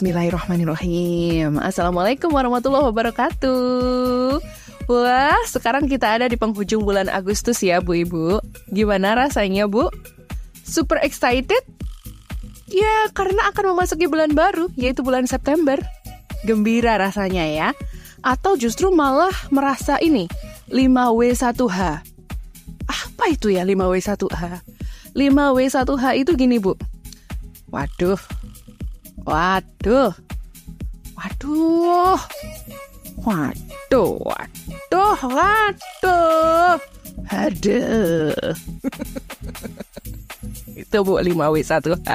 Bismillahirrahmanirrahim. Assalamualaikum warahmatullahi wabarakatuh. Wah, sekarang kita ada di penghujung bulan Agustus ya Bu Ibu. Gimana rasanya Bu? Super excited? Ya, karena akan memasuki bulan baru, yaitu bulan September. Gembira rasanya ya. Atau justru malah merasa ini 5W1H Apa itu ya 5W1H? 5W1H itu gini Bu. Waduh, Waduh. Waduh. Waduh, waduh, waduh. Aduh. itu Bu 5W1H.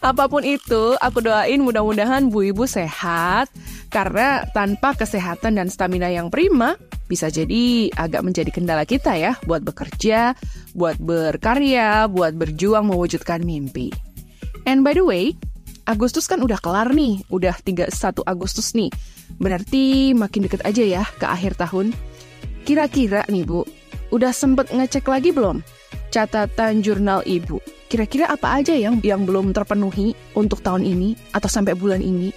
Apa pun itu, aku doain mudah-mudahan Bu Ibu sehat karena tanpa kesehatan dan stamina yang prima bisa jadi agak menjadi kendala kita ya buat bekerja, buat berkarya, buat berjuang mewujudkan mimpi. And by the way, Agustus kan udah kelar nih, udah 31 Agustus nih. Berarti makin deket aja ya ke akhir tahun. Kira-kira nih Bu, udah sempet ngecek lagi belum catatan jurnal Ibu? Kira-kira apa aja yang yang belum terpenuhi untuk tahun ini atau sampai bulan ini?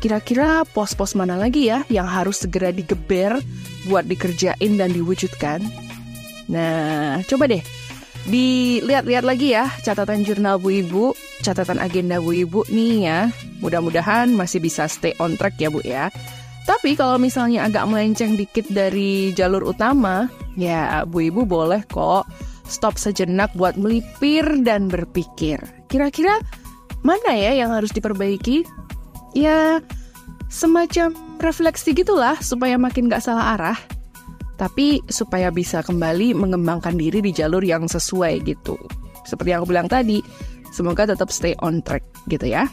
Kira-kira pos-pos mana lagi ya yang harus segera digeber buat dikerjain dan diwujudkan? Nah, coba deh dilihat-lihat lagi ya catatan jurnal Bu Ibu, catatan agenda Bu Ibu nih ya. Mudah-mudahan masih bisa stay on track ya Bu ya. Tapi kalau misalnya agak melenceng dikit dari jalur utama, ya Bu Ibu boleh kok stop sejenak buat melipir dan berpikir. Kira-kira mana ya yang harus diperbaiki? Ya semacam refleksi gitulah supaya makin gak salah arah tapi supaya bisa kembali mengembangkan diri di jalur yang sesuai gitu. Seperti yang aku bilang tadi, semoga tetap stay on track gitu ya.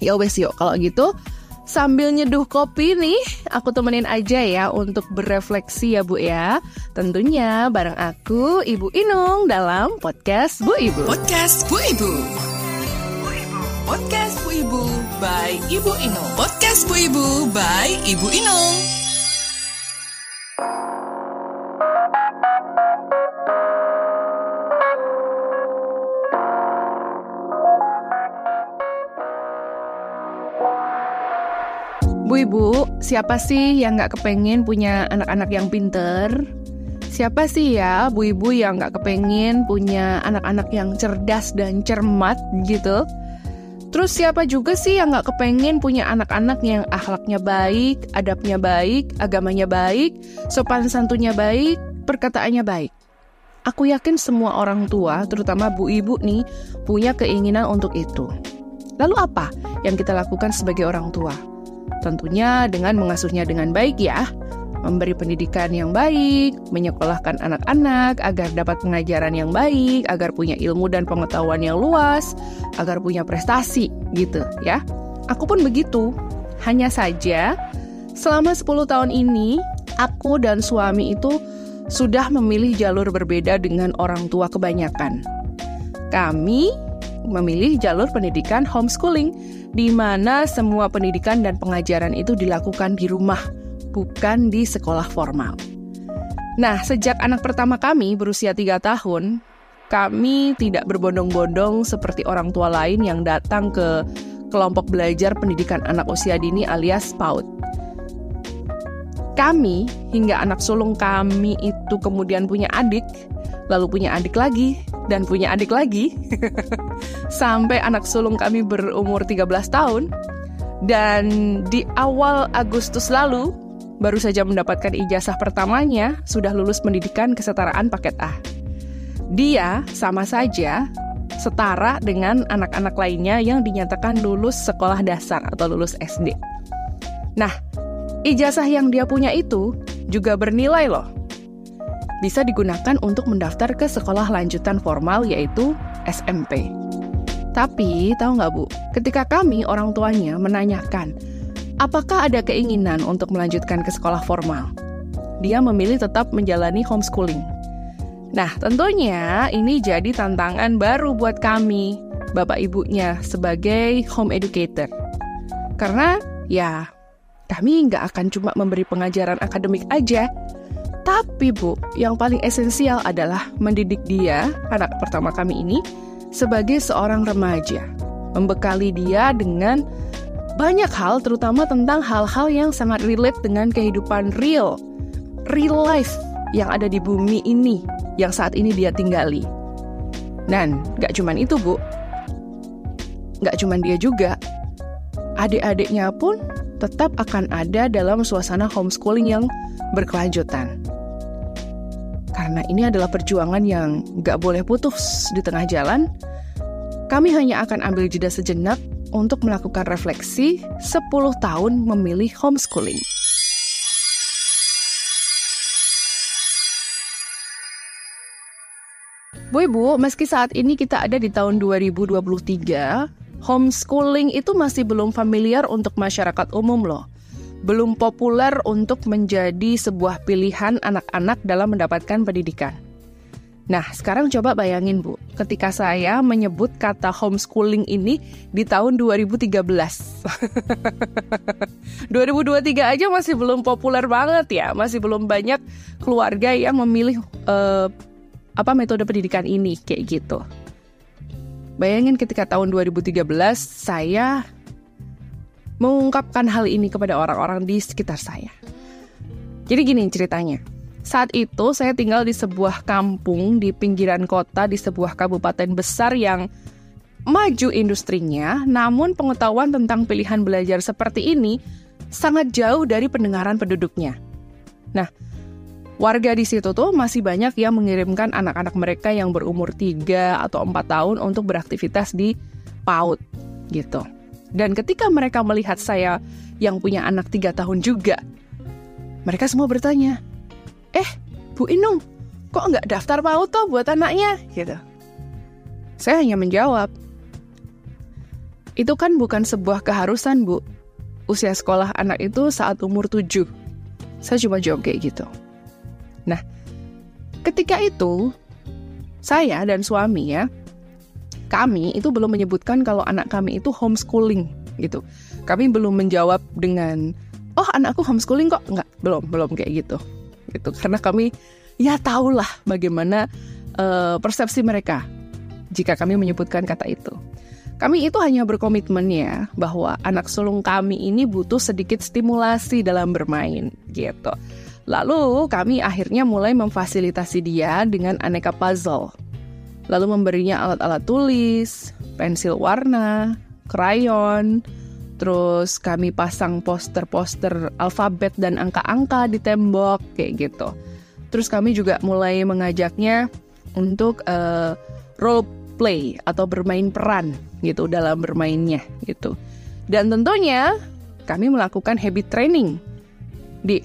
Ya wes yuk, kalau gitu sambil nyeduh kopi nih, aku temenin aja ya untuk berefleksi ya Bu ya. Tentunya bareng aku Ibu Inung dalam podcast Bu Ibu. Podcast Bu Ibu. Podcast Bu Ibu by Ibu Inung. Podcast Bu Ibu by Ibu Inung. Bu Ibu, siapa sih yang nggak kepengen punya anak-anak yang pinter? Siapa sih ya Bu Ibu yang nggak kepengen punya anak-anak yang cerdas dan cermat gitu? Terus siapa juga sih yang nggak kepengen punya anak-anak yang akhlaknya baik, adabnya baik, agamanya baik, sopan santunnya baik, perkataannya baik? Aku yakin semua orang tua, terutama bu ibu nih, punya keinginan untuk itu. Lalu apa yang kita lakukan sebagai orang tua? Tentunya dengan mengasuhnya dengan baik ya. Memberi pendidikan yang baik, menyekolahkan anak-anak agar dapat pengajaran yang baik, agar punya ilmu dan pengetahuan yang luas, agar punya prestasi gitu ya. Aku pun begitu. Hanya saja selama 10 tahun ini aku dan suami itu sudah memilih jalur berbeda dengan orang tua kebanyakan. Kami memilih jalur pendidikan homeschooling di mana semua pendidikan dan pengajaran itu dilakukan di rumah, bukan di sekolah formal. Nah, sejak anak pertama kami berusia tiga tahun, kami tidak berbondong-bondong seperti orang tua lain yang datang ke kelompok belajar pendidikan anak usia dini alias PAUD. Kami hingga anak sulung kami itu kemudian punya adik, lalu punya adik lagi, dan punya adik lagi. Sampai anak sulung kami berumur 13 tahun. Dan di awal Agustus lalu, baru saja mendapatkan ijazah pertamanya, sudah lulus pendidikan kesetaraan paket A. Dia sama saja setara dengan anak-anak lainnya yang dinyatakan lulus sekolah dasar atau lulus SD. Nah, ijazah yang dia punya itu juga bernilai loh. Bisa digunakan untuk mendaftar ke sekolah lanjutan formal yaitu SMP. Tapi tahu nggak Bu, ketika kami orang tuanya menanyakan, apakah ada keinginan untuk melanjutkan ke sekolah formal? Dia memilih tetap menjalani homeschooling. Nah, tentunya ini jadi tantangan baru buat kami, bapak ibunya, sebagai home educator. Karena ya, kami nggak akan cuma memberi pengajaran akademik aja, tapi Bu, yang paling esensial adalah mendidik dia, anak pertama kami ini, sebagai seorang remaja. Membekali dia dengan banyak hal, terutama tentang hal-hal yang sangat relate dengan kehidupan real, real life yang ada di bumi ini, yang saat ini dia tinggali. Dan gak cuman itu, Bu. Gak cuman dia juga. Adik-adiknya pun tetap akan ada dalam suasana homeschooling yang berkelanjutan. Karena ini adalah perjuangan yang gak boleh putus di tengah jalan, kami hanya akan ambil jeda sejenak untuk melakukan refleksi 10 tahun memilih homeschooling. Bu Ibu, meski saat ini kita ada di tahun 2023, homeschooling itu masih belum familiar untuk masyarakat umum loh. Belum populer untuk menjadi sebuah pilihan anak-anak dalam mendapatkan pendidikan. Nah, sekarang coba bayangin Bu, ketika saya menyebut kata homeschooling ini di tahun 2013. 2023 aja masih belum populer banget ya, masih belum banyak keluarga yang memilih uh, apa metode pendidikan ini kayak gitu. Bayangin ketika tahun 2013 saya mengungkapkan hal ini kepada orang-orang di sekitar saya. Jadi gini ceritanya. Saat itu saya tinggal di sebuah kampung di pinggiran kota di sebuah kabupaten besar yang maju industrinya, namun pengetahuan tentang pilihan belajar seperti ini sangat jauh dari pendengaran penduduknya. Nah, warga di situ tuh masih banyak yang mengirimkan anak-anak mereka yang berumur 3 atau 4 tahun untuk beraktivitas di PAUD gitu. Dan ketika mereka melihat saya yang punya anak 3 tahun juga, mereka semua bertanya, eh Bu Inung, kok nggak daftar PAUD toh buat anaknya? Gitu. Saya hanya menjawab, itu kan bukan sebuah keharusan Bu. Usia sekolah anak itu saat umur 7. Saya cuma jawab kayak gitu. Nah, ketika itu, saya dan suami ya, kami itu belum menyebutkan kalau anak kami itu homeschooling gitu. Kami belum menjawab dengan, oh anakku homeschooling kok? Nggak, belum, belum kayak gitu gitu karena kami ya tahulah bagaimana uh, persepsi mereka jika kami menyebutkan kata itu. Kami itu hanya berkomitmen ya bahwa anak sulung kami ini butuh sedikit stimulasi dalam bermain gitu. Lalu kami akhirnya mulai memfasilitasi dia dengan aneka puzzle. Lalu memberinya alat-alat tulis, pensil warna, krayon, Terus kami pasang poster-poster alfabet dan angka-angka di tembok kayak gitu. Terus kami juga mulai mengajaknya untuk uh, role play atau bermain peran gitu dalam bermainnya gitu. Dan tentunya kami melakukan habit training di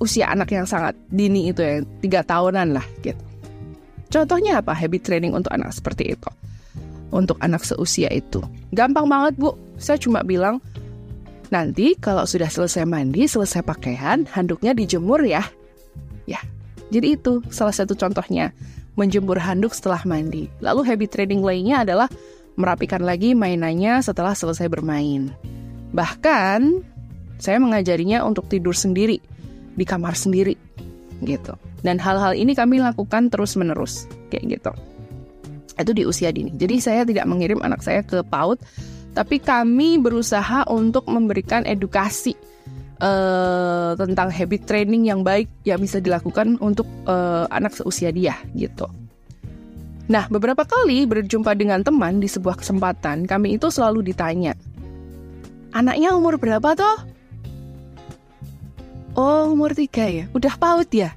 usia anak yang sangat dini itu ya tiga tahunan lah gitu. Contohnya apa habit training untuk anak seperti itu? Untuk anak seusia itu gampang banget bu saya cuma bilang, nanti kalau sudah selesai mandi, selesai pakaian, handuknya dijemur ya. Ya, jadi itu salah satu contohnya. Menjemur handuk setelah mandi. Lalu habit training lainnya adalah merapikan lagi mainannya setelah selesai bermain. Bahkan, saya mengajarinya untuk tidur sendiri, di kamar sendiri, gitu. Dan hal-hal ini kami lakukan terus-menerus, kayak gitu. Itu di usia dini. Jadi saya tidak mengirim anak saya ke PAUD tapi kami berusaha untuk memberikan edukasi uh, tentang habit training yang baik yang bisa dilakukan untuk uh, anak seusia dia gitu. Nah, beberapa kali berjumpa dengan teman di sebuah kesempatan, kami itu selalu ditanya, anaknya umur berapa toh? Oh, umur tiga ya? Udah PAUD ya?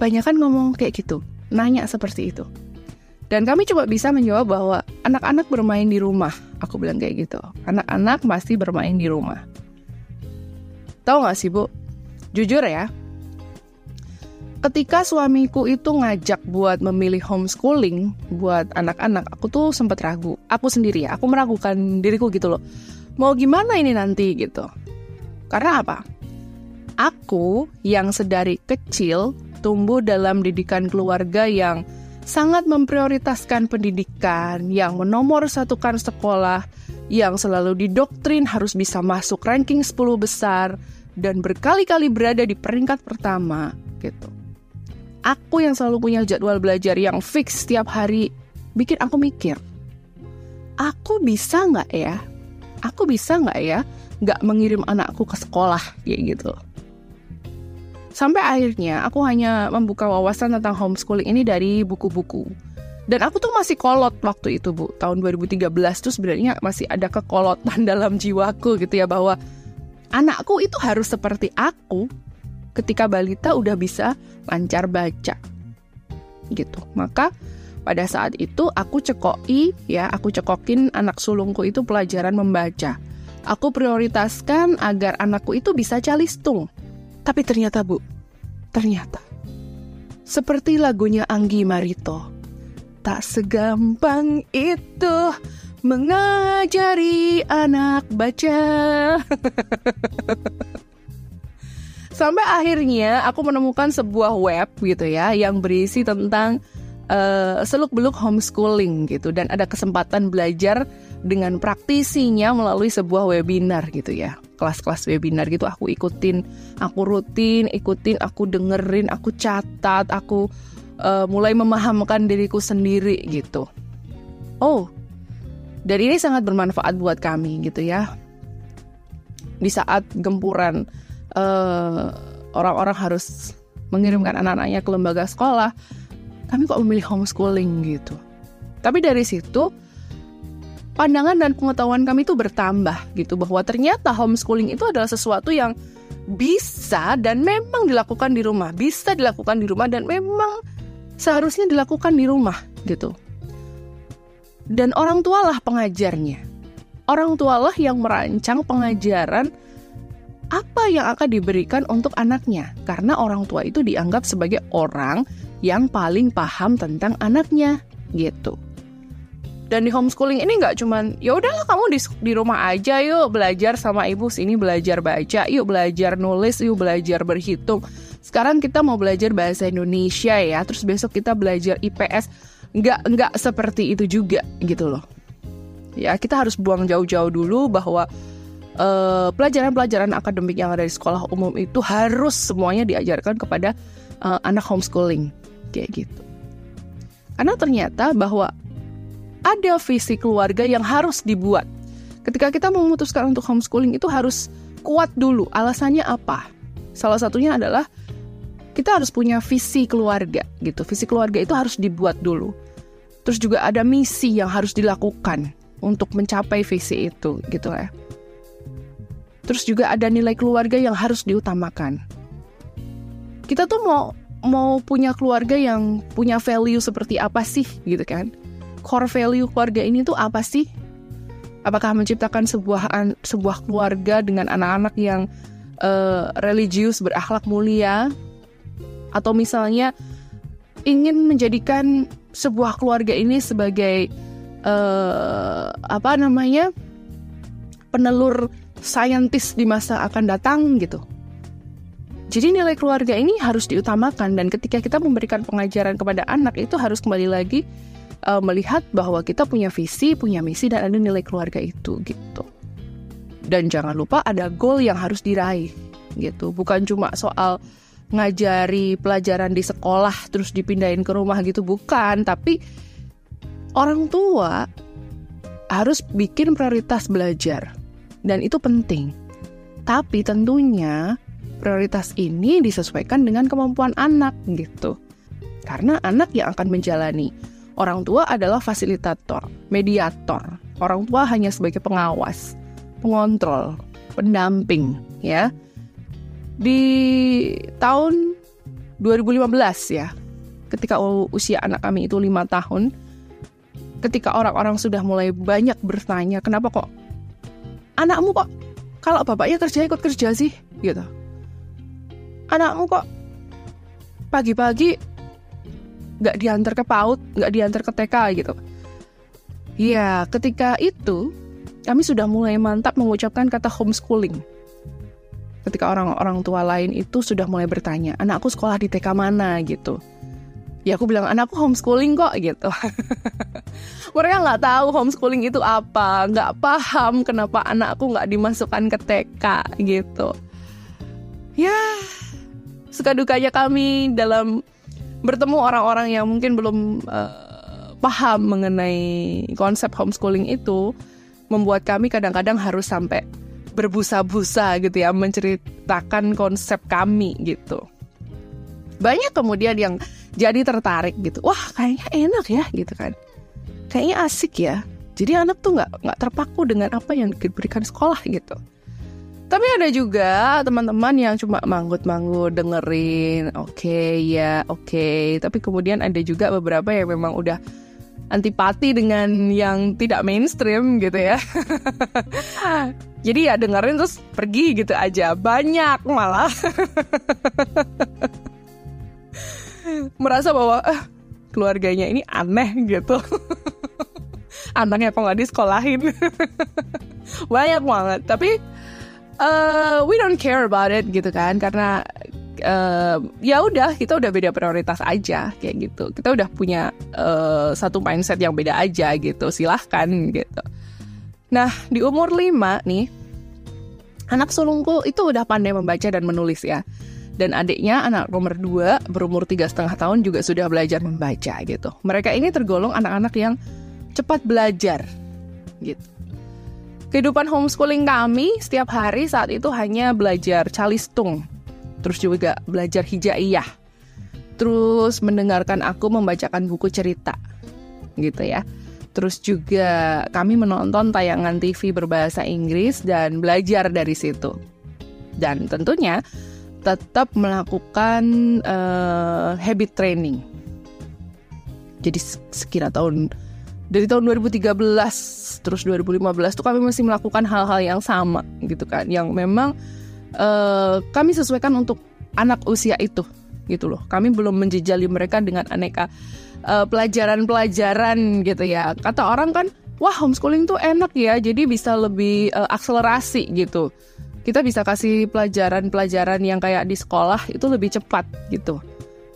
Banyak kan ngomong kayak gitu, nanya seperti itu. Dan kami coba bisa menjawab bahwa anak-anak bermain di rumah. Aku bilang kayak gitu. Anak-anak masih bermain di rumah. Tahu gak sih, Bu? Jujur ya, ketika suamiku itu ngajak buat memilih homeschooling buat anak-anak, aku tuh sempet ragu. Aku sendiri ya, aku meragukan diriku gitu loh. Mau gimana ini nanti gitu. Karena apa? Aku yang sedari kecil tumbuh dalam didikan keluarga yang sangat memprioritaskan pendidikan, yang menomor satukan sekolah, yang selalu didoktrin harus bisa masuk ranking 10 besar, dan berkali-kali berada di peringkat pertama, gitu. Aku yang selalu punya jadwal belajar yang fix setiap hari, bikin aku mikir, aku bisa nggak ya? Aku bisa nggak ya nggak mengirim anakku ke sekolah, kayak gitu. Sampai akhirnya aku hanya membuka wawasan tentang homeschooling ini dari buku-buku. Dan aku tuh masih kolot waktu itu, Bu. Tahun 2013 tuh sebenarnya masih ada kekolotan dalam jiwaku gitu ya bahwa anakku itu harus seperti aku ketika balita udah bisa lancar baca. Gitu. Maka pada saat itu aku cekoi ya, aku cekokin anak sulungku itu pelajaran membaca. Aku prioritaskan agar anakku itu bisa calistung tapi ternyata bu, ternyata seperti lagunya Anggi Marito, tak segampang itu mengajari anak baca. Sampai akhirnya aku menemukan sebuah web gitu ya yang berisi tentang uh, seluk-beluk homeschooling gitu dan ada kesempatan belajar dengan praktisinya melalui sebuah webinar gitu ya kelas-kelas webinar gitu aku ikutin aku rutin ikutin aku dengerin aku catat aku uh, mulai memahamkan diriku sendiri gitu. Oh dan ini sangat bermanfaat buat kami gitu ya. Di saat gempuran eh, orang-orang harus mengirimkan anak-anaknya ke lembaga sekolah kami kok memilih homeschooling gitu. Tapi dari situ pandangan dan pengetahuan kami itu bertambah gitu bahwa ternyata homeschooling itu adalah sesuatu yang bisa dan memang dilakukan di rumah, bisa dilakukan di rumah dan memang seharusnya dilakukan di rumah gitu. Dan orang tualah pengajarnya. Orang tualah yang merancang pengajaran apa yang akan diberikan untuk anaknya karena orang tua itu dianggap sebagai orang yang paling paham tentang anaknya gitu. Dan di homeschooling ini nggak cuman ya udahlah kamu di, di rumah aja yuk belajar sama ibu sini belajar baca, yuk belajar nulis, yuk belajar berhitung. Sekarang kita mau belajar bahasa Indonesia ya, terus besok kita belajar IPS. Nggak nggak seperti itu juga gitu loh. Ya kita harus buang jauh-jauh dulu bahwa pelajaran pelajaran-pelajaran akademik yang ada di sekolah umum itu harus semuanya diajarkan kepada uh, anak homeschooling kayak gitu. Karena ternyata bahwa ada visi keluarga yang harus dibuat. Ketika kita memutuskan untuk homeschooling itu harus kuat dulu. Alasannya apa? Salah satunya adalah kita harus punya visi keluarga gitu. Visi keluarga itu harus dibuat dulu. Terus juga ada misi yang harus dilakukan untuk mencapai visi itu gitu ya. Terus juga ada nilai keluarga yang harus diutamakan. Kita tuh mau mau punya keluarga yang punya value seperti apa sih gitu kan? Core value keluarga ini tuh apa sih? Apakah menciptakan sebuah sebuah keluarga dengan anak-anak yang uh, religius berakhlak mulia atau misalnya ingin menjadikan sebuah keluarga ini sebagai uh, apa namanya penelur saintis di masa akan datang gitu. Jadi nilai keluarga ini harus diutamakan dan ketika kita memberikan pengajaran kepada anak itu harus kembali lagi uh, melihat bahwa kita punya visi, punya misi dan ada nilai keluarga itu gitu. Dan jangan lupa ada goal yang harus diraih gitu. Bukan cuma soal ngajari pelajaran di sekolah terus dipindahin ke rumah gitu bukan, tapi orang tua harus bikin prioritas belajar. Dan itu penting. Tapi tentunya prioritas ini disesuaikan dengan kemampuan anak gitu. Karena anak yang akan menjalani Orang tua adalah fasilitator, mediator. Orang tua hanya sebagai pengawas, pengontrol, pendamping, ya. Di tahun 2015 ya, ketika usia anak kami itu lima tahun, ketika orang-orang sudah mulai banyak bertanya, kenapa kok anakmu kok kalau bapaknya kerja ikut kerja sih, gitu. Anakmu kok pagi-pagi nggak diantar ke PAUD, nggak diantar ke TK gitu. Ya, ketika itu kami sudah mulai mantap mengucapkan kata homeschooling ketika orang-orang tua lain itu sudah mulai bertanya, anakku sekolah di TK mana gitu. Ya aku bilang anakku homeschooling kok gitu. Mereka nggak tahu homeschooling itu apa, nggak paham kenapa anakku nggak dimasukkan ke TK gitu. Ya, suka dukanya kami dalam bertemu orang-orang yang mungkin belum uh, paham mengenai konsep homeschooling itu membuat kami kadang-kadang harus sampai berbusa-busa gitu ya menceritakan konsep kami gitu. Banyak kemudian yang jadi tertarik gitu. Wah, kayaknya enak ya gitu kan. Kayaknya asik ya. Jadi anak tuh nggak nggak terpaku dengan apa yang diberikan sekolah gitu. Tapi ada juga teman-teman yang cuma manggut-manggut dengerin, oke okay, ya, oke. Okay. Tapi kemudian ada juga beberapa yang memang udah antipati dengan yang tidak mainstream gitu ya. Jadi ya dengerin terus pergi gitu aja. Banyak malah. Merasa bahwa eh, keluarganya ini aneh gitu. Anaknya kok nggak disekolahin. Banyak banget. Tapi uh, we don't care about it gitu kan. Karena uh, ya udah kita udah beda prioritas aja kayak gitu. Kita udah punya uh, satu mindset yang beda aja gitu. Silahkan gitu. Nah di umur 5 nih anak sulungku itu udah pandai membaca dan menulis ya. Dan adiknya anak nomor 2 berumur tiga setengah tahun juga sudah belajar membaca gitu. Mereka ini tergolong anak-anak yang cepat belajar gitu Kehidupan homeschooling kami setiap hari saat itu hanya belajar calistung terus juga belajar hijaiyah, terus mendengarkan aku membacakan buku cerita, gitu ya. Terus juga kami menonton tayangan TV berbahasa Inggris dan belajar dari situ. Dan tentunya tetap melakukan uh, habit training. Jadi sekira tahun dari tahun 2013 terus 2015 tuh kami masih melakukan hal-hal yang sama gitu kan yang memang uh, kami sesuaikan untuk anak usia itu gitu loh. Kami belum menjejali mereka dengan aneka eh, pelajaran-pelajaran gitu ya. Kata orang kan, wah homeschooling tuh enak ya, jadi bisa lebih uh, akselerasi gitu. Kita bisa kasih pelajaran-pelajaran yang kayak di sekolah itu lebih cepat gitu.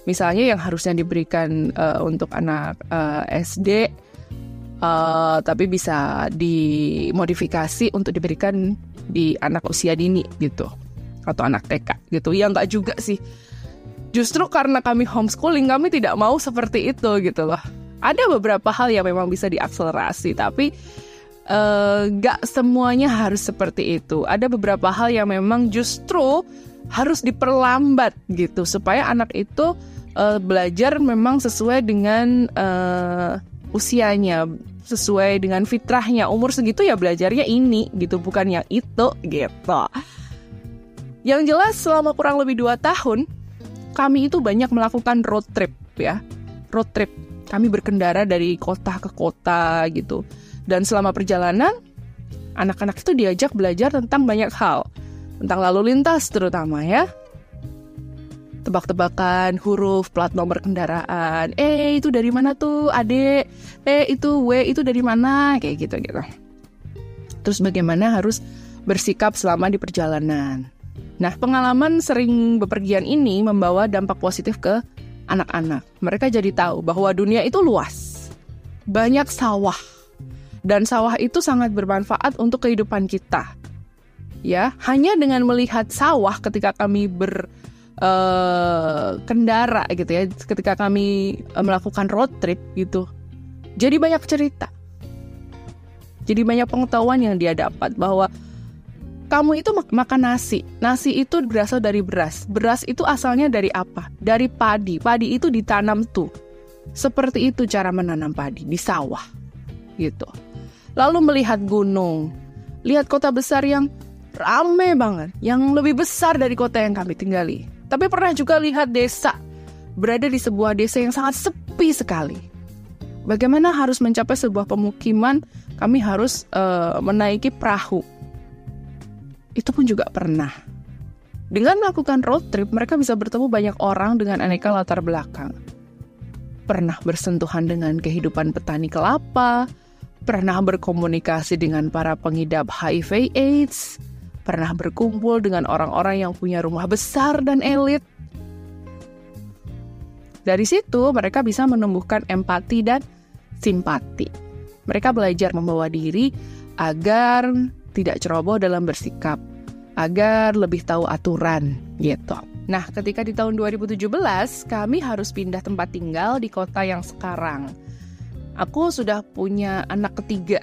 Misalnya yang harusnya diberikan uh, untuk anak uh, SD, uh, tapi bisa dimodifikasi untuk diberikan di anak usia dini gitu. Atau anak TK gitu. Ya nggak juga sih. Justru karena kami homeschooling kami tidak mau seperti itu gitu loh. Ada beberapa hal yang memang bisa diakselerasi tapi eh, nggak uh, semuanya harus seperti itu. Ada beberapa hal yang memang justru harus diperlambat gitu supaya anak itu uh, belajar memang sesuai dengan uh, usianya sesuai dengan fitrahnya umur segitu ya belajarnya ini gitu bukan yang itu gitu yang jelas selama kurang lebih 2 tahun, kami itu banyak melakukan road trip ya. Road trip. Kami berkendara dari kota ke kota gitu. Dan selama perjalanan, anak-anak itu diajak belajar tentang banyak hal. Tentang lalu lintas terutama ya. Tebak-tebakan huruf, plat nomor kendaraan. Eh, itu dari mana tuh, adek? Eh, itu W itu dari mana? Kayak gitu gitu. Terus bagaimana harus bersikap selama di perjalanan. Nah, pengalaman sering bepergian ini membawa dampak positif ke anak-anak. Mereka jadi tahu bahwa dunia itu luas. Banyak sawah. Dan sawah itu sangat bermanfaat untuk kehidupan kita. Ya, hanya dengan melihat sawah ketika kami ber uh, kendara gitu ya, ketika kami uh, melakukan road trip gitu. Jadi banyak cerita. Jadi banyak pengetahuan yang dia dapat bahwa kamu itu makan nasi. Nasi itu berasal dari beras. Beras itu asalnya dari apa? Dari padi. Padi itu ditanam tuh. Seperti itu cara menanam padi di sawah. Gitu. Lalu melihat gunung. Lihat kota besar yang rame banget, yang lebih besar dari kota yang kami tinggali. Tapi pernah juga lihat desa berada di sebuah desa yang sangat sepi sekali. Bagaimana harus mencapai sebuah pemukiman, kami harus uh, menaiki perahu. Itu pun juga pernah. Dengan melakukan road trip, mereka bisa bertemu banyak orang dengan aneka latar belakang. Pernah bersentuhan dengan kehidupan petani kelapa, pernah berkomunikasi dengan para pengidap HIV/AIDS, pernah berkumpul dengan orang-orang yang punya rumah besar dan elit. Dari situ, mereka bisa menumbuhkan empati dan simpati. Mereka belajar membawa diri agar tidak ceroboh dalam bersikap, agar lebih tahu aturan, gitu. Nah, ketika di tahun 2017, kami harus pindah tempat tinggal di kota yang sekarang. Aku sudah punya anak ketiga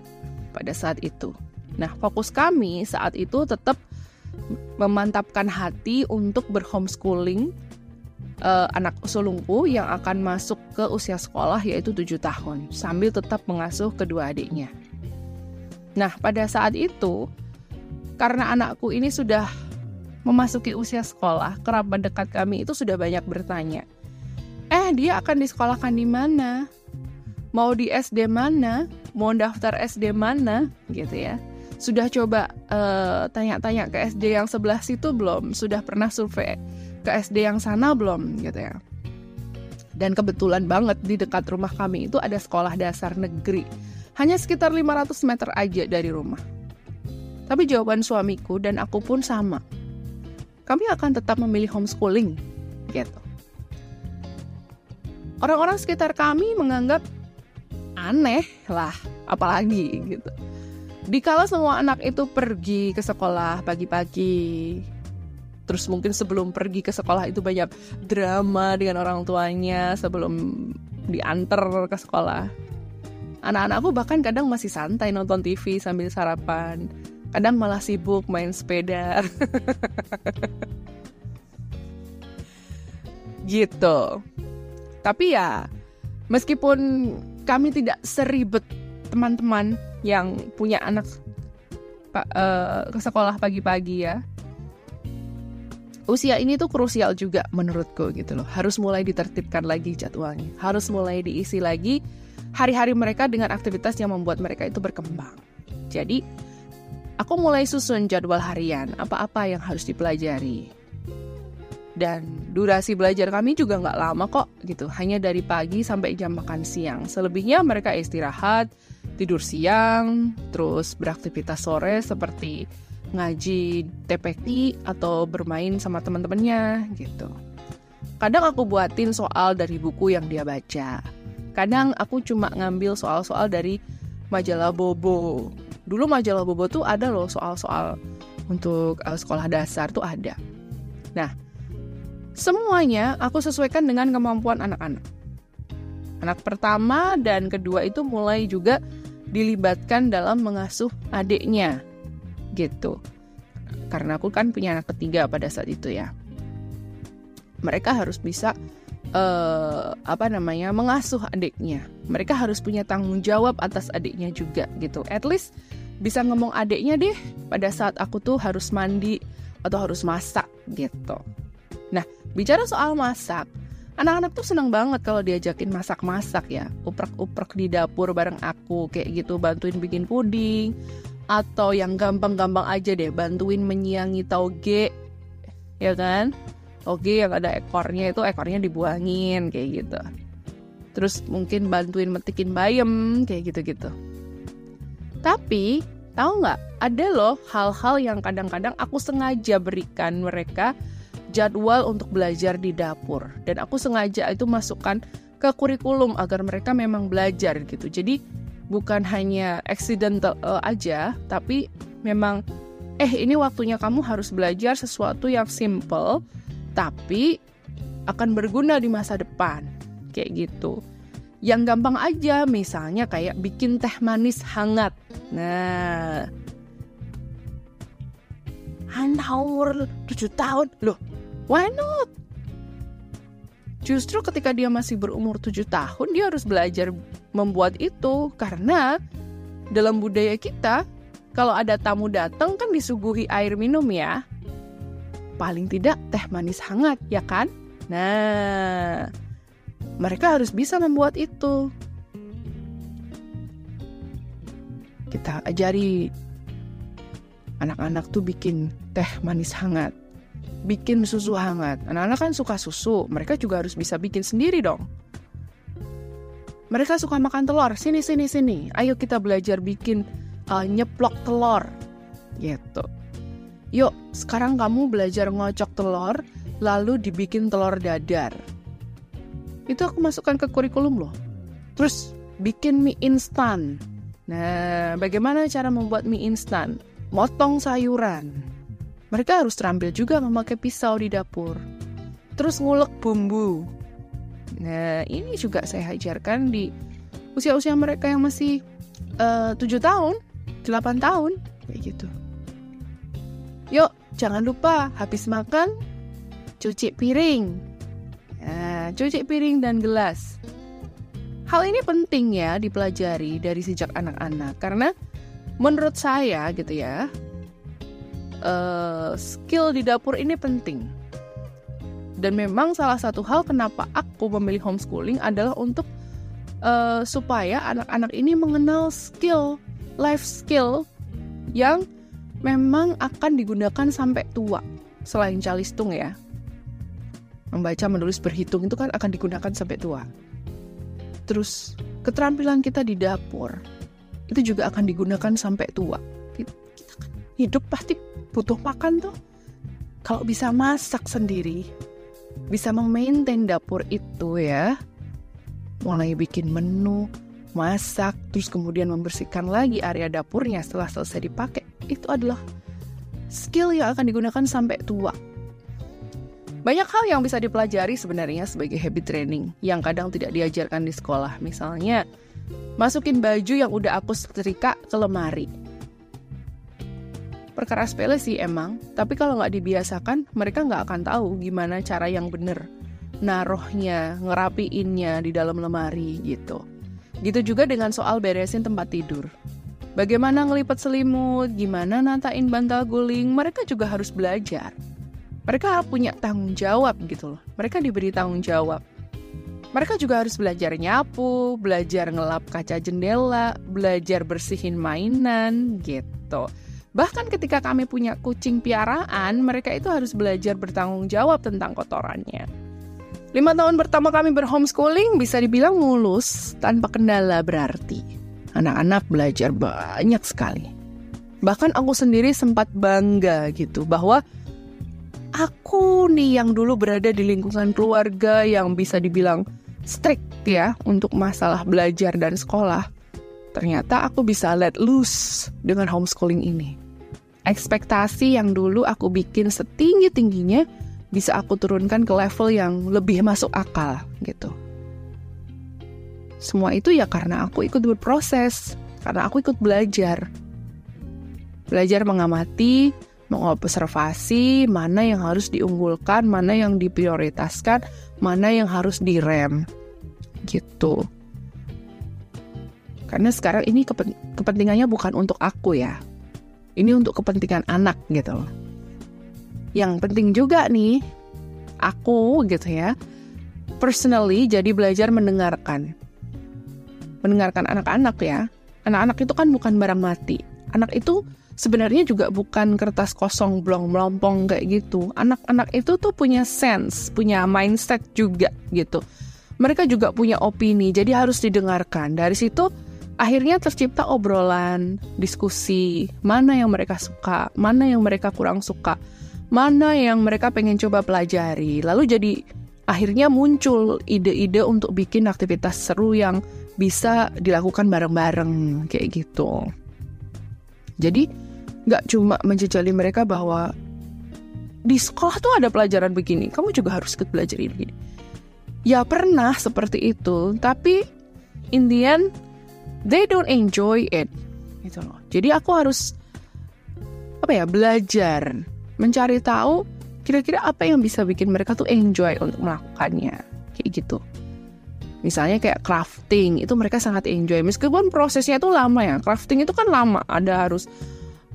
pada saat itu. Nah, fokus kami saat itu tetap memantapkan hati untuk berhomeschooling uh, anak sulungku yang akan masuk ke usia sekolah yaitu 7 tahun sambil tetap mengasuh kedua adiknya. Nah, pada saat itu karena anakku ini sudah memasuki usia sekolah, kerabat dekat kami itu sudah banyak bertanya. Eh, dia akan disekolahkan di mana? Mau di SD mana? Mau daftar SD mana? Gitu ya. Sudah coba uh, tanya-tanya ke SD yang sebelah situ belum? Sudah pernah survei ke SD yang sana belum? Gitu ya. Dan kebetulan banget di dekat rumah kami itu ada sekolah dasar negeri. Hanya sekitar 500 meter aja dari rumah. Tapi jawaban suamiku dan aku pun sama. Kami akan tetap memilih homeschooling, gitu. Orang-orang sekitar kami menganggap aneh lah, apalagi gitu. Dikala semua anak itu pergi ke sekolah pagi-pagi, terus mungkin sebelum pergi ke sekolah itu banyak drama dengan orang tuanya sebelum diantar ke sekolah. Anak-anakku bahkan kadang masih santai nonton TV sambil sarapan. Kadang malah sibuk main sepeda. gitu. Tapi ya, meskipun kami tidak seribet teman-teman yang punya anak uh, ke sekolah pagi-pagi ya. Usia ini tuh krusial juga menurutku gitu loh. Harus mulai ditertibkan lagi jadwalnya. Harus mulai diisi lagi hari-hari mereka dengan aktivitas yang membuat mereka itu berkembang. Jadi, aku mulai susun jadwal harian, apa-apa yang harus dipelajari. Dan durasi belajar kami juga nggak lama kok gitu, hanya dari pagi sampai jam makan siang. Selebihnya mereka istirahat, tidur siang, terus beraktivitas sore seperti ngaji TPT atau bermain sama teman-temannya gitu. Kadang aku buatin soal dari buku yang dia baca. Kadang aku cuma ngambil soal-soal dari majalah Bobo. Dulu majalah Bobo tuh ada loh soal-soal untuk uh, sekolah dasar tuh ada. Nah, semuanya aku sesuaikan dengan kemampuan anak-anak. Anak pertama dan kedua itu mulai juga dilibatkan dalam mengasuh adiknya. Gitu. Karena aku kan punya anak ketiga pada saat itu ya. Mereka harus bisa uh, apa namanya mengasuh adiknya. Mereka harus punya tanggung jawab atas adiknya juga gitu. At least bisa ngomong adiknya deh pada saat aku tuh harus mandi atau harus masak gitu. Nah bicara soal masak anak-anak tuh seneng banget kalau diajakin masak-masak ya. Uprek-uprek di dapur bareng aku kayak gitu bantuin bikin puding. Atau yang gampang-gampang aja deh bantuin menyiangi tauge ya kan? Toge yang ada ekornya itu ekornya dibuangin kayak gitu. Terus mungkin bantuin metikin bayam kayak gitu-gitu. Tapi tahu nggak? Ada loh hal-hal yang kadang-kadang aku sengaja berikan mereka jadwal untuk belajar di dapur dan aku sengaja itu masukkan ke kurikulum agar mereka memang belajar gitu. Jadi bukan hanya accidental uh, aja, tapi memang eh ini waktunya kamu harus belajar sesuatu yang simple tapi akan berguna di masa depan. Kayak gitu. Yang gampang aja misalnya kayak bikin teh manis hangat. Nah, anak umur 7 tahun loh Why not? Justru ketika dia masih berumur 7 tahun, dia harus belajar membuat itu karena dalam budaya kita kalau ada tamu datang kan disuguhi air minum ya. Paling tidak teh manis hangat, ya kan? Nah, mereka harus bisa membuat itu. Kita ajari anak-anak tuh bikin teh manis hangat, bikin susu hangat. Anak-anak kan suka susu, mereka juga harus bisa bikin sendiri dong. Mereka suka makan telur, sini sini sini. Ayo kita belajar bikin uh, nyeplok telur, gitu. Yuk, sekarang kamu belajar ngocok telur, lalu dibikin telur dadar. Itu aku masukkan ke kurikulum loh. Terus bikin mie instan. Nah, bagaimana cara membuat mie instan? Motong sayuran. Mereka harus terampil juga memakai pisau di dapur. Terus ngulek bumbu. Nah, ini juga saya ajarkan di usia-usia mereka yang masih uh, 7 tahun, 8 tahun, kayak gitu. Yuk, jangan lupa habis makan cuci piring. Nah, cuci piring dan gelas. Hal ini penting ya dipelajari dari sejak anak-anak karena menurut saya gitu ya, uh, skill di dapur ini penting. Dan memang salah satu hal kenapa aku memilih homeschooling adalah untuk uh, supaya anak-anak ini mengenal skill, life skill yang memang akan digunakan sampai tua selain calistung ya. Membaca, menulis, berhitung itu kan akan digunakan sampai tua. Terus keterampilan kita di dapur itu juga akan digunakan sampai tua. Kan hidup pasti butuh makan tuh. Kalau bisa masak sendiri, bisa memaintain dapur itu ya. Mulai bikin menu, masak, terus kemudian membersihkan lagi area dapurnya setelah selesai dipakai itu adalah skill yang akan digunakan sampai tua. Banyak hal yang bisa dipelajari sebenarnya sebagai habit training yang kadang tidak diajarkan di sekolah. Misalnya, masukin baju yang udah aku setrika ke lemari. Perkara sepele sih emang, tapi kalau nggak dibiasakan, mereka nggak akan tahu gimana cara yang bener naruhnya, ngerapiinnya di dalam lemari gitu. Gitu juga dengan soal beresin tempat tidur. Bagaimana ngelipat selimut, gimana natain bantal guling, mereka juga harus belajar. Mereka punya tanggung jawab gitu loh. Mereka diberi tanggung jawab. Mereka juga harus belajar nyapu, belajar ngelap kaca jendela, belajar bersihin mainan gitu. Bahkan ketika kami punya kucing piaraan, mereka itu harus belajar bertanggung jawab tentang kotorannya. Lima tahun pertama kami berhomeschooling bisa dibilang mulus tanpa kendala berarti anak-anak belajar banyak sekali. Bahkan aku sendiri sempat bangga gitu bahwa aku nih yang dulu berada di lingkungan keluarga yang bisa dibilang strict ya untuk masalah belajar dan sekolah. Ternyata aku bisa let loose dengan homeschooling ini. Ekspektasi yang dulu aku bikin setinggi-tingginya bisa aku turunkan ke level yang lebih masuk akal gitu. Semua itu ya karena aku ikut berproses, karena aku ikut belajar. Belajar mengamati, mengobservasi mana yang harus diunggulkan, mana yang diprioritaskan, mana yang harus direm. Gitu. Karena sekarang ini kepentingannya bukan untuk aku ya. Ini untuk kepentingan anak gitu Yang penting juga nih, aku gitu ya, personally jadi belajar mendengarkan mendengarkan anak-anak ya. Anak-anak itu kan bukan barang mati. Anak itu sebenarnya juga bukan kertas kosong blong melompong kayak gitu. Anak-anak itu tuh punya sense, punya mindset juga gitu. Mereka juga punya opini, jadi harus didengarkan. Dari situ akhirnya tercipta obrolan, diskusi, mana yang mereka suka, mana yang mereka kurang suka, mana yang mereka pengen coba pelajari. Lalu jadi akhirnya muncul ide-ide untuk bikin aktivitas seru yang bisa dilakukan bareng-bareng kayak gitu. Jadi nggak cuma menjejali mereka bahwa di sekolah tuh ada pelajaran begini, kamu juga harus ikut belajar ini. Ya pernah seperti itu, tapi in the end they don't enjoy it, gitu loh. Jadi aku harus apa ya belajar, mencari tahu kira-kira apa yang bisa bikin mereka tuh enjoy untuk melakukannya, kayak gitu. Misalnya kayak crafting, itu mereka sangat enjoy. Meskipun prosesnya itu lama ya. Crafting itu kan lama, ada harus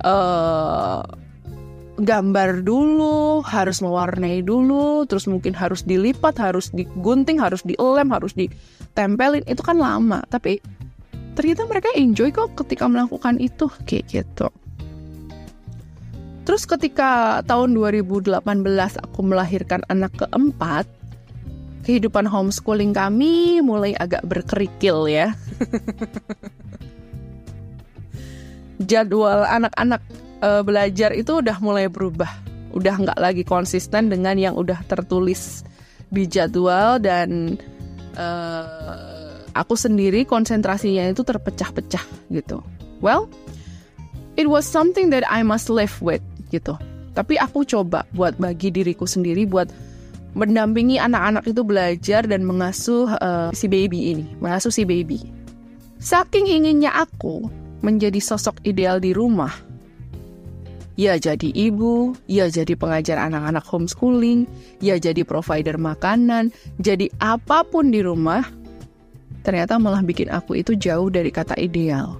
uh, gambar dulu, harus mewarnai dulu, terus mungkin harus dilipat, harus digunting, harus dilem, harus ditempelin. Itu kan lama, tapi ternyata mereka enjoy kok ketika melakukan itu kayak gitu. Terus ketika tahun 2018 aku melahirkan anak keempat, kehidupan homeschooling kami mulai agak berkerikil ya. Jadwal anak-anak uh, belajar itu udah mulai berubah. Udah nggak lagi konsisten dengan yang udah tertulis di jadwal dan uh, aku sendiri konsentrasinya itu terpecah-pecah gitu. Well, it was something that I must live with gitu. Tapi aku coba buat bagi diriku sendiri buat mendampingi anak-anak itu belajar dan mengasuh uh, si baby ini, mengasuh si baby. Saking inginnya aku menjadi sosok ideal di rumah, Ya jadi ibu, ya jadi pengajar anak-anak homeschooling, ya jadi provider makanan, jadi apa pun di rumah, ternyata malah bikin aku itu jauh dari kata ideal.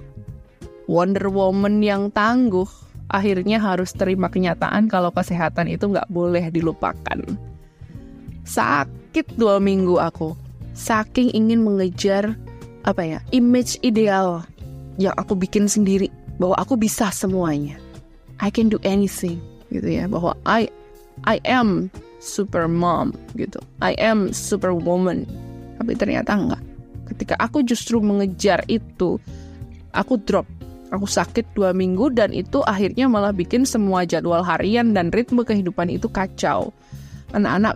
Wonder Woman yang tangguh akhirnya harus terima kenyataan kalau kesehatan itu nggak boleh dilupakan. Sakit dua minggu aku, saking ingin mengejar apa ya image ideal yang aku bikin sendiri bahwa aku bisa semuanya. I can do anything gitu ya bahwa I I am super mom gitu I am super woman tapi ternyata enggak ketika aku justru mengejar itu aku drop. Aku sakit dua minggu dan itu akhirnya malah bikin semua jadwal harian dan ritme kehidupan itu kacau. Anak-anak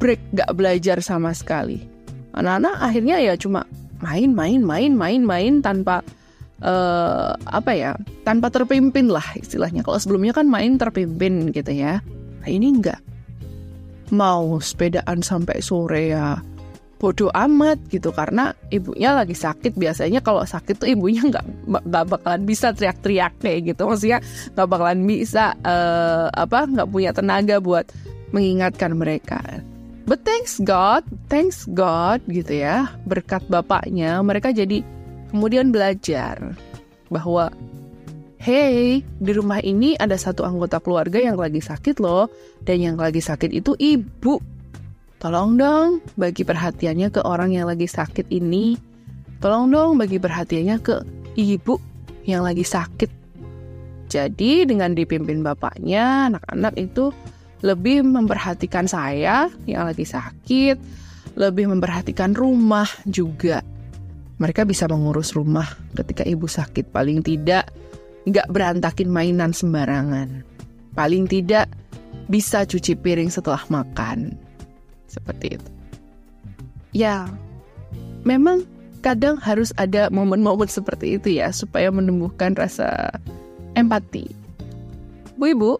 break gak belajar sama sekali. Anak-anak akhirnya ya cuma main main main main main tanpa uh, apa ya tanpa terpimpin lah istilahnya. Kalau sebelumnya kan main terpimpin gitu ya. Nah ini enggak. Mau sepedaan sampai sore ya bodoh amat gitu karena ibunya lagi sakit. Biasanya kalau sakit tuh ibunya nggak nggak bakalan bisa teriak-teriak kayak gitu. Maksudnya nggak bakalan bisa uh, apa nggak punya tenaga buat mengingatkan mereka. But thanks God thanks God gitu ya berkat bapaknya mereka jadi kemudian belajar bahwa hey, di rumah ini ada satu anggota keluarga yang lagi sakit loh, dan yang lagi sakit itu ibu. Tolong dong bagi perhatiannya ke orang yang lagi sakit ini. Tolong dong bagi perhatiannya ke ibu yang lagi sakit. Jadi dengan dipimpin bapaknya, anak-anak itu lebih memperhatikan saya yang lagi sakit, lebih memperhatikan rumah juga mereka bisa mengurus rumah ketika ibu sakit. Paling tidak nggak berantakin mainan sembarangan. Paling tidak bisa cuci piring setelah makan. Seperti itu. Ya, memang kadang harus ada momen-momen seperti itu ya supaya menumbuhkan rasa empati. Bu Ibu,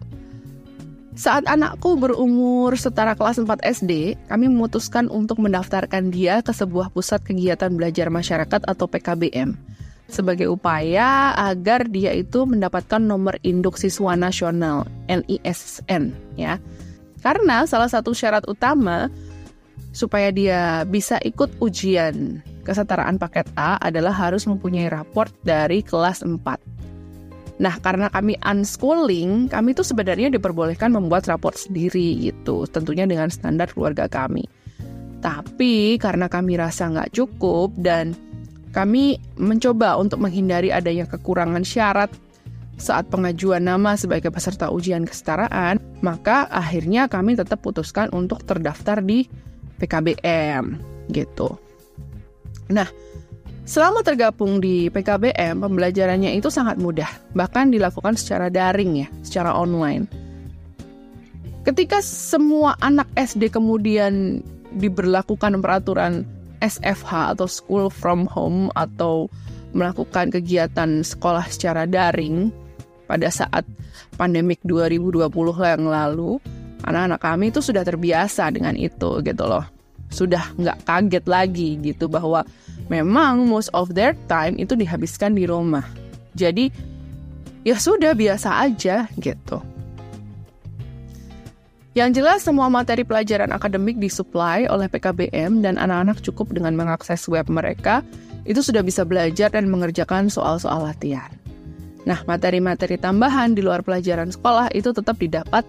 saat anakku berumur setara kelas 4 SD, kami memutuskan untuk mendaftarkan dia ke sebuah pusat kegiatan belajar masyarakat atau PKBM sebagai upaya agar dia itu mendapatkan nomor induk siswa nasional NISN ya. Karena salah satu syarat utama supaya dia bisa ikut ujian kesetaraan paket A adalah harus mempunyai raport dari kelas 4. Nah, karena kami unschooling, kami tuh sebenarnya diperbolehkan membuat raport sendiri gitu, tentunya dengan standar keluarga kami. Tapi karena kami rasa nggak cukup dan kami mencoba untuk menghindari adanya kekurangan syarat saat pengajuan nama sebagai peserta ujian kesetaraan, maka akhirnya kami tetap putuskan untuk terdaftar di PKBM gitu. Nah, Selama tergabung di PKBM, pembelajarannya itu sangat mudah, bahkan dilakukan secara daring ya, secara online. Ketika semua anak SD kemudian diberlakukan peraturan SFH atau School from Home atau melakukan kegiatan sekolah secara daring pada saat pandemik 2020 yang lalu, anak-anak kami itu sudah terbiasa dengan itu gitu loh. Sudah nggak kaget lagi gitu bahwa memang most of their time itu dihabiskan di rumah. Jadi ya sudah biasa aja gitu. Yang jelas semua materi pelajaran akademik disuplai oleh PKBM dan anak-anak cukup dengan mengakses web mereka itu sudah bisa belajar dan mengerjakan soal-soal latihan. Nah, materi-materi tambahan di luar pelajaran sekolah itu tetap didapat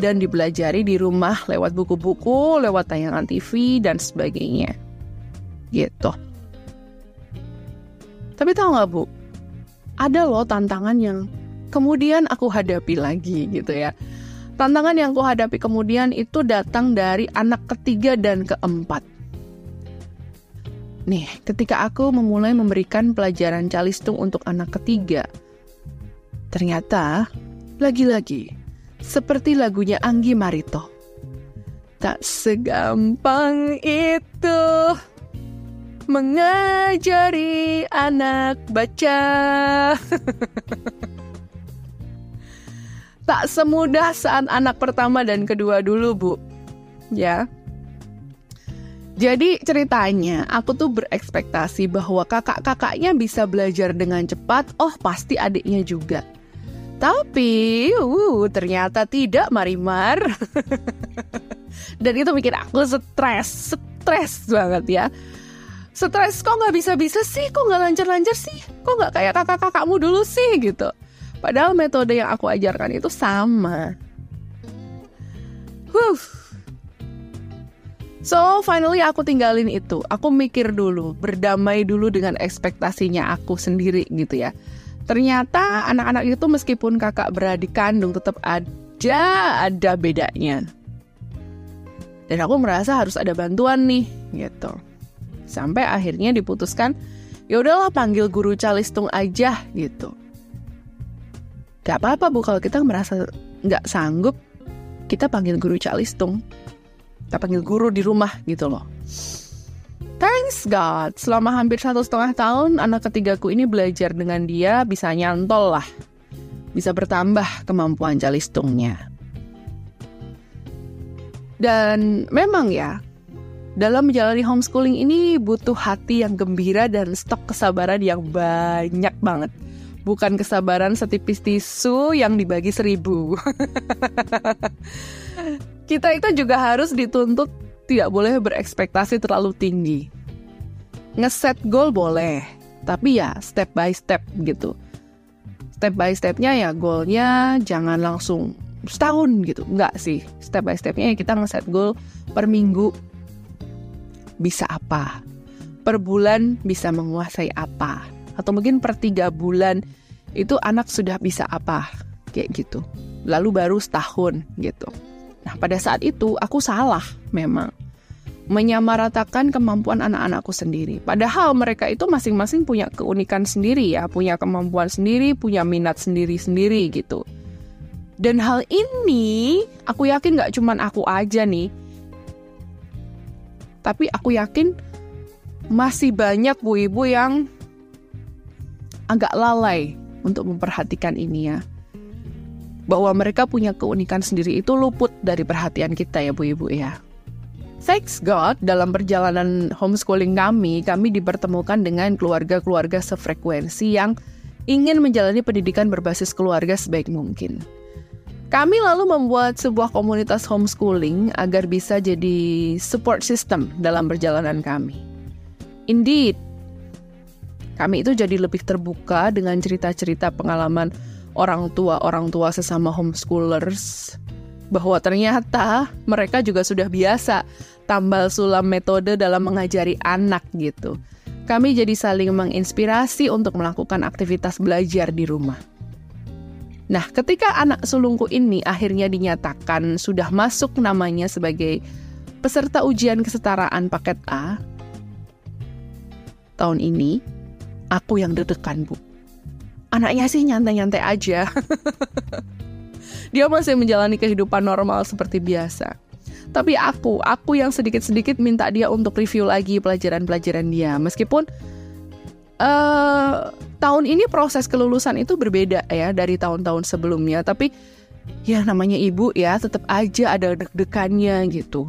dan dipelajari di rumah lewat buku-buku, lewat tayangan TV, dan sebagainya. Gitu. Tapi tahu nggak Bu, ada loh tantangan yang kemudian aku hadapi lagi gitu ya. Tantangan yang aku hadapi kemudian itu datang dari anak ketiga dan keempat. Nih, ketika aku memulai memberikan pelajaran calistung untuk anak ketiga, ternyata lagi-lagi seperti lagunya Anggi Marito. Tak segampang itu mengajari anak baca. tak semudah saat anak pertama dan kedua dulu, Bu. Ya. Jadi ceritanya, aku tuh berekspektasi bahwa kakak-kakaknya bisa belajar dengan cepat, oh pasti adiknya juga. Tapi, uh, ternyata tidak Marimar. Dan itu bikin aku stres, stres banget ya. Stres kok nggak bisa-bisa sih, kok nggak lancar-lancar sih, kok nggak kayak kakak-kakakmu dulu sih gitu. Padahal metode yang aku ajarkan itu sama. Huh. So, finally aku tinggalin itu. Aku mikir dulu, berdamai dulu dengan ekspektasinya aku sendiri gitu ya ternyata anak-anak itu meskipun kakak beradik kandung tetap ada ada bedanya. Dan aku merasa harus ada bantuan nih, gitu. Sampai akhirnya diputuskan, ya udahlah panggil guru calistung aja gitu. Gak apa-apa bu kalau kita merasa nggak sanggup, kita panggil guru calistung. Kita panggil guru di rumah gitu loh. Thanks God, selama hampir satu setengah tahun anak ketigaku ini belajar dengan dia bisa nyantol lah. Bisa bertambah kemampuan calistungnya. Dan memang ya, dalam menjalani homeschooling ini butuh hati yang gembira dan stok kesabaran yang banyak banget. Bukan kesabaran setipis tisu yang dibagi seribu. Kita itu juga harus dituntut tidak boleh berekspektasi terlalu tinggi. Ngeset goal boleh, tapi ya step by step gitu. Step by stepnya ya goalnya jangan langsung setahun gitu, enggak sih. Step by stepnya ya kita ngeset goal per minggu bisa apa, per bulan bisa menguasai apa, atau mungkin per tiga bulan itu anak sudah bisa apa, kayak gitu. Lalu baru setahun gitu. Nah, pada saat itu aku salah memang menyamaratakan kemampuan anak-anakku sendiri. Padahal mereka itu masing-masing punya keunikan sendiri ya, punya kemampuan sendiri, punya minat sendiri-sendiri gitu. Dan hal ini aku yakin gak cuman aku aja nih, tapi aku yakin masih banyak bu ibu yang agak lalai untuk memperhatikan ini ya bahwa mereka punya keunikan sendiri itu luput dari perhatian kita ya Bu Ibu ya. Thanks God, dalam perjalanan homeschooling kami, kami dipertemukan dengan keluarga-keluarga sefrekuensi yang ingin menjalani pendidikan berbasis keluarga sebaik mungkin. Kami lalu membuat sebuah komunitas homeschooling agar bisa jadi support system dalam perjalanan kami. Indeed, kami itu jadi lebih terbuka dengan cerita-cerita pengalaman orang tua-orang tua sesama homeschoolers bahwa ternyata mereka juga sudah biasa tambal sulam metode dalam mengajari anak gitu. Kami jadi saling menginspirasi untuk melakukan aktivitas belajar di rumah. Nah, ketika anak sulungku ini akhirnya dinyatakan sudah masuk namanya sebagai peserta ujian kesetaraan paket A tahun ini, aku yang deg-degan, Bu anaknya sih nyantai-nyantai aja. Dia masih menjalani kehidupan normal seperti biasa. Tapi aku, aku yang sedikit-sedikit minta dia untuk review lagi pelajaran-pelajaran dia. Meskipun uh, tahun ini proses kelulusan itu berbeda ya dari tahun-tahun sebelumnya. Tapi ya namanya ibu ya tetap aja ada deg-degannya gitu.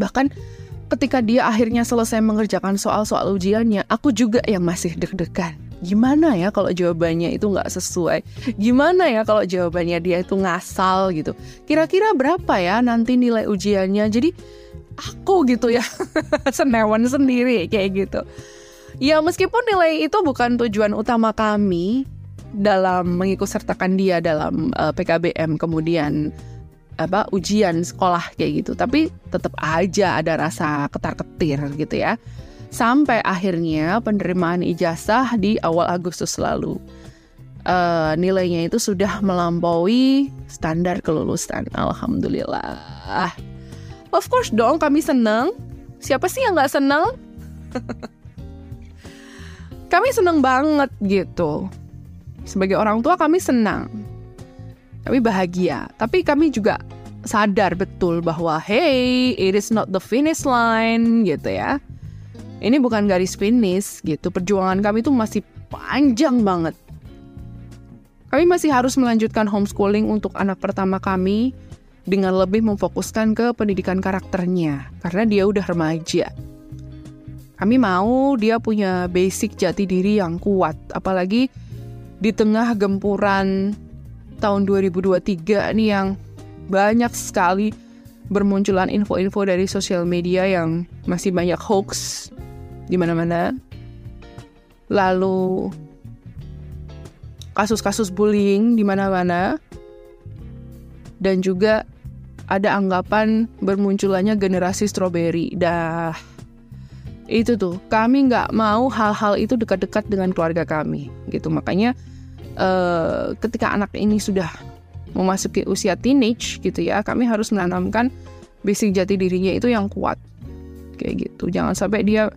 Bahkan ketika dia akhirnya selesai mengerjakan soal-soal ujiannya, aku juga yang masih deg-degan gimana ya kalau jawabannya itu nggak sesuai? Gimana ya kalau jawabannya dia itu ngasal gitu? Kira-kira berapa ya nanti nilai ujiannya? Jadi aku gitu ya senewan sendiri kayak gitu. Ya meskipun nilai itu bukan tujuan utama kami dalam mengikut sertakan dia dalam uh, PKBM kemudian apa ujian sekolah kayak gitu. Tapi tetap aja ada rasa ketar-ketir gitu ya sampai akhirnya penerimaan ijazah di awal Agustus lalu uh, nilainya itu sudah melampaui standar kelulusan. Alhamdulillah. Of course dong kami seneng. Siapa sih yang nggak seneng? Kami seneng banget gitu. Sebagai orang tua kami senang. Kami bahagia. Tapi kami juga sadar betul bahwa hey, it is not the finish line gitu ya. Ini bukan garis finish gitu. Perjuangan kami itu masih panjang banget. Kami masih harus melanjutkan homeschooling untuk anak pertama kami dengan lebih memfokuskan ke pendidikan karakternya karena dia udah remaja. Kami mau dia punya basic jati diri yang kuat, apalagi di tengah gempuran tahun 2023 ini yang banyak sekali bermunculan info-info dari sosial media yang masih banyak hoax di mana-mana. Lalu kasus-kasus bullying di mana-mana. Dan juga ada anggapan bermunculannya generasi strawberry. Dah itu tuh kami nggak mau hal-hal itu dekat-dekat dengan keluarga kami gitu makanya uh, ketika anak ini sudah memasuki usia teenage gitu ya, kami harus menanamkan basic jati dirinya itu yang kuat. Kayak gitu. Jangan sampai dia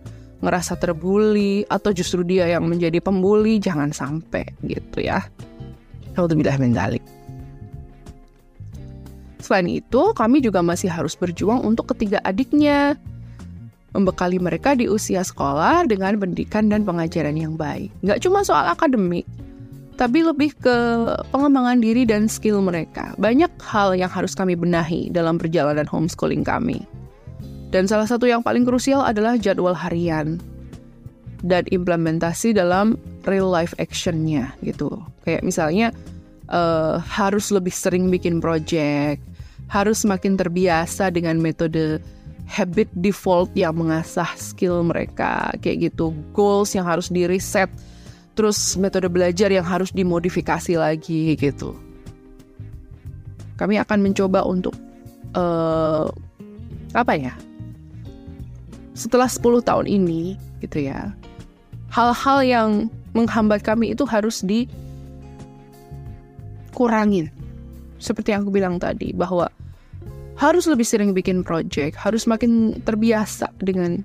ngerasa terbuli atau justru dia yang menjadi pembuli, jangan sampai gitu ya. Alhamdulillah mendalik. Selain itu, kami juga masih harus berjuang untuk ketiga adiknya. Membekali mereka di usia sekolah dengan pendidikan dan pengajaran yang baik. Nggak cuma soal akademik, tapi lebih ke pengembangan diri dan skill mereka. Banyak hal yang harus kami benahi dalam perjalanan homeschooling kami. Dan salah satu yang paling krusial adalah jadwal harian dan implementasi dalam real life actionnya gitu. Kayak misalnya uh, harus lebih sering bikin project, harus semakin terbiasa dengan metode habit default yang mengasah skill mereka, kayak gitu. Goals yang harus di reset terus metode belajar yang harus dimodifikasi lagi gitu. Kami akan mencoba untuk uh, apa ya? Setelah 10 tahun ini gitu ya. Hal-hal yang menghambat kami itu harus dikurangin. Seperti yang aku bilang tadi bahwa harus lebih sering bikin project, harus makin terbiasa dengan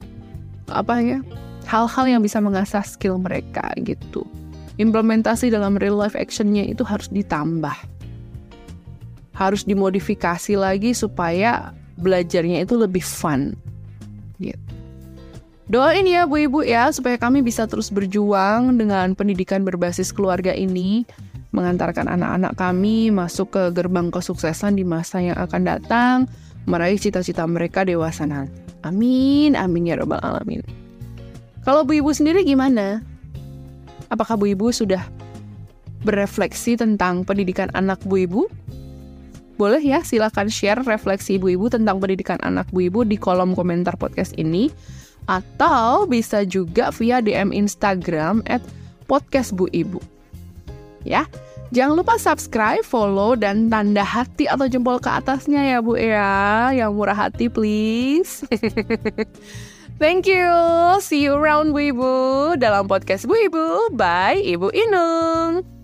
apa ya? hal-hal yang bisa mengasah skill mereka gitu. Implementasi dalam real life actionnya itu harus ditambah. Harus dimodifikasi lagi supaya belajarnya itu lebih fun. Gitu. Doain ya Bu Ibu ya supaya kami bisa terus berjuang dengan pendidikan berbasis keluarga ini mengantarkan anak-anak kami masuk ke gerbang kesuksesan di masa yang akan datang, meraih cita-cita mereka dewasa nanti. Amin, amin ya robbal alamin. Kalau Bu Ibu sendiri gimana? Apakah Bu Ibu sudah berefleksi tentang pendidikan anak Bu Ibu? Boleh ya, silakan share refleksi Bu Ibu tentang pendidikan anak Bu Ibu di kolom komentar podcast ini. Atau bisa juga via DM Instagram at podcast Bu Ibu. Ya, jangan lupa subscribe, follow, dan tanda hati atau jempol ke atasnya ya Bu ya. Yang murah hati please. Thank you. See you around Bu Ibu dalam podcast Bu Ibu by Ibu Inung.